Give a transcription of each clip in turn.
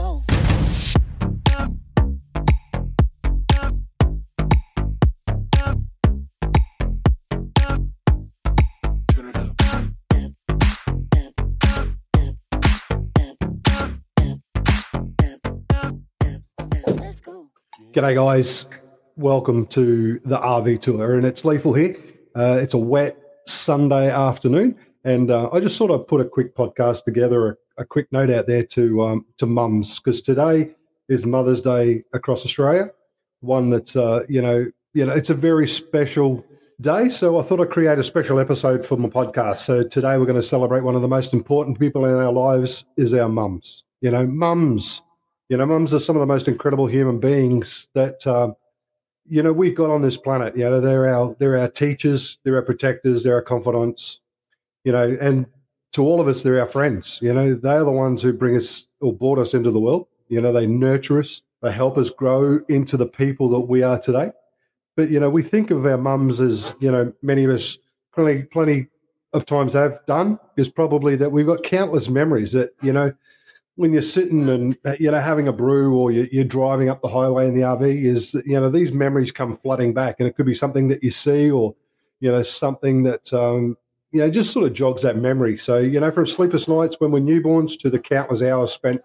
go. G'day, guys. Welcome to the RV tour, and it's Lethal here. Uh, it's a wet Sunday afternoon, and uh, I just sort of put a quick podcast together, a, quick note out there to um, to mums because today is Mother's Day across Australia. One that's uh, you know, you know, it's a very special day. So I thought I'd create a special episode for my podcast. So today we're going to celebrate one of the most important people in our lives is our mums. You know, mums. You know, mums are some of the most incredible human beings that um, you know we've got on this planet. You know, they're our they're our teachers, they're our protectors, they're our confidants. You know, and to all of us, they're our friends. You know, they're the ones who bring us or brought us into the world. You know, they nurture us, they help us grow into the people that we are today. But you know, we think of our mums as you know, many of us plenty plenty of times have done is probably that we've got countless memories that you know when you're sitting and you know having a brew or you're, driving up the highway in the RV is you know these memories come flooding back and it could be something that you see or you know something that um, you know just sort of jogs that memory. So you know from sleepless nights when we're newborns to the countless hours spent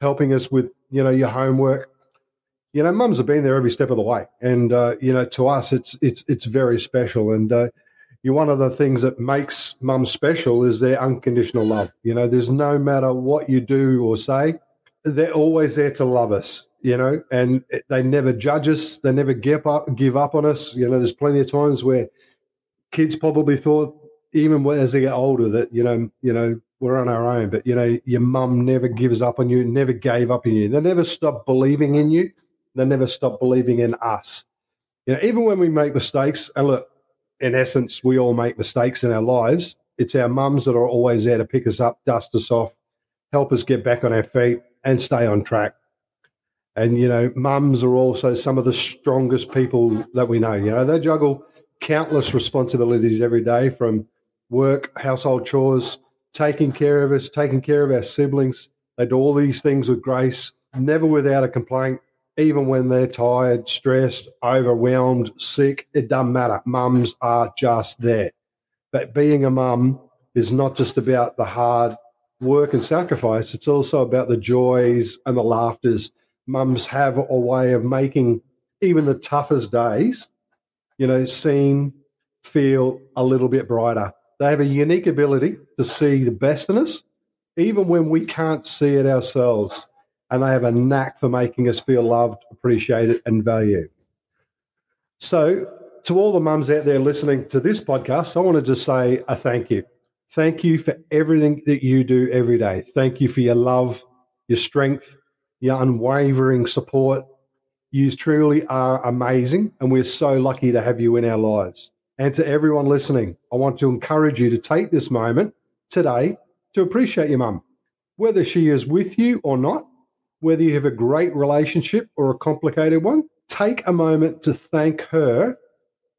helping us with you know your homework. You know, mums have been there every step of the way, and uh, you know, to us, it's it's it's very special. And uh, you one of the things that makes mums special is their unconditional love. You know, there's no matter what you do or say, they're always there to love us. You know, and they never judge us. They never give up give up on us. You know, there's plenty of times where kids probably thought, even as they get older, that you know, you know, we're on our own. But you know, your mum never gives up on you. Never gave up on you. They never stopped believing in you. They never stopped believing in us. You know, even when we make mistakes, and look, in essence, we all make mistakes in our lives. It's our mums that are always there to pick us up, dust us off, help us get back on our feet, and stay on track. And you know, mums are also some of the strongest people that we know. You know, they juggle countless responsibilities every day from work, household chores, taking care of us, taking care of our siblings. They do all these things with grace, never without a complaint, even when they're tired, stressed, overwhelmed, sick. It doesn't matter. Mums are just there. But being a mum is not just about the hard work and sacrifice, it's also about the joys and the laughters. Mums have a way of making even the toughest days, you know, seem, feel a little bit brighter. They have a unique ability to see the best in us, even when we can't see it ourselves. And they have a knack for making us feel loved, appreciated, and valued. So, to all the mums out there listening to this podcast, I want to just say a thank you. Thank you for everything that you do every day. Thank you for your love, your strength, your unwavering support. You truly are amazing, and we're so lucky to have you in our lives. And to everyone listening, I want to encourage you to take this moment today to appreciate your mum, whether she is with you or not, whether you have a great relationship or a complicated one. Take a moment to thank her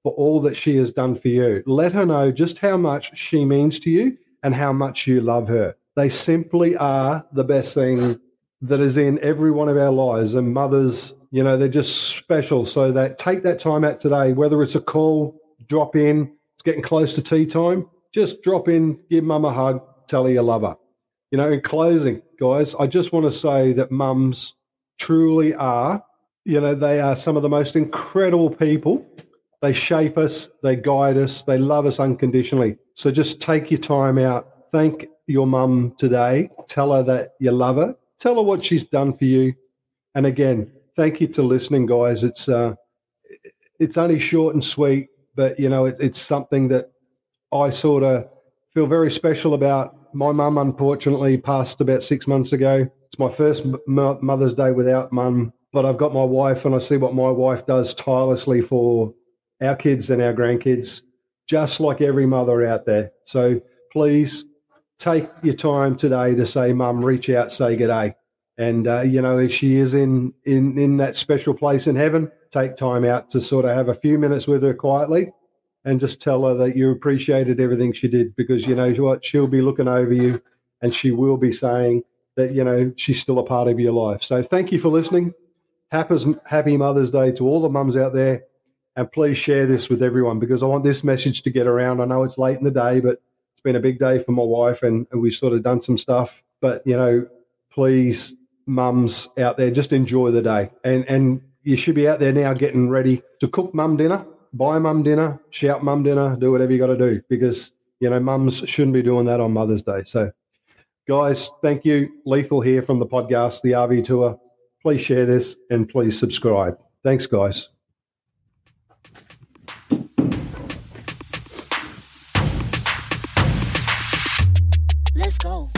for all that she has done for you. Let her know just how much she means to you and how much you love her. They simply are the best thing that is in every one of our lives. And mothers, you know, they're just special. So that take that time out today, whether it's a call, drop in, it's getting close to tea time, just drop in, give mum a hug, tell her you love her. You know, in closing, guys, I just want to say that mums truly are, you know, they are some of the most incredible people. They shape us, they guide us, they love us unconditionally. So just take your time out. Thank your mum today. Tell her that you love her. Tell her what she's done for you. And again, thank you to listening, guys. It's uh, it's only short and sweet, but you know, it, it's something that I sort of feel very special about. My mum, unfortunately, passed about six months ago. It's my first m- Mother's Day without mum, but I've got my wife, and I see what my wife does tirelessly for our kids and our grandkids, just like every mother out there. So please take your time today to say, Mum, reach out, say good day. And uh, you know, she is in in in that special place in heaven, take time out to sort of have a few minutes with her quietly, and just tell her that you appreciated everything she did because you know what, she'll be looking over you, and she will be saying, that you know she's still a part of your life. So thank you for listening. Happy, Mother's Day to all the mums out there, and please share this with everyone because I want this message to get around. I know it's late in the day, but it's been a big day for my wife, and we've sort of done some stuff. But you know, please, mums out there, just enjoy the day, and and you should be out there now getting ready to cook mum dinner, buy mum dinner, shout mum dinner, do whatever you got to do because you know mums shouldn't be doing that on Mother's Day. So Guys, thank you. Lethal here from the podcast, the RV Tour. Please share this and please subscribe. Thanks, guys. Let's go.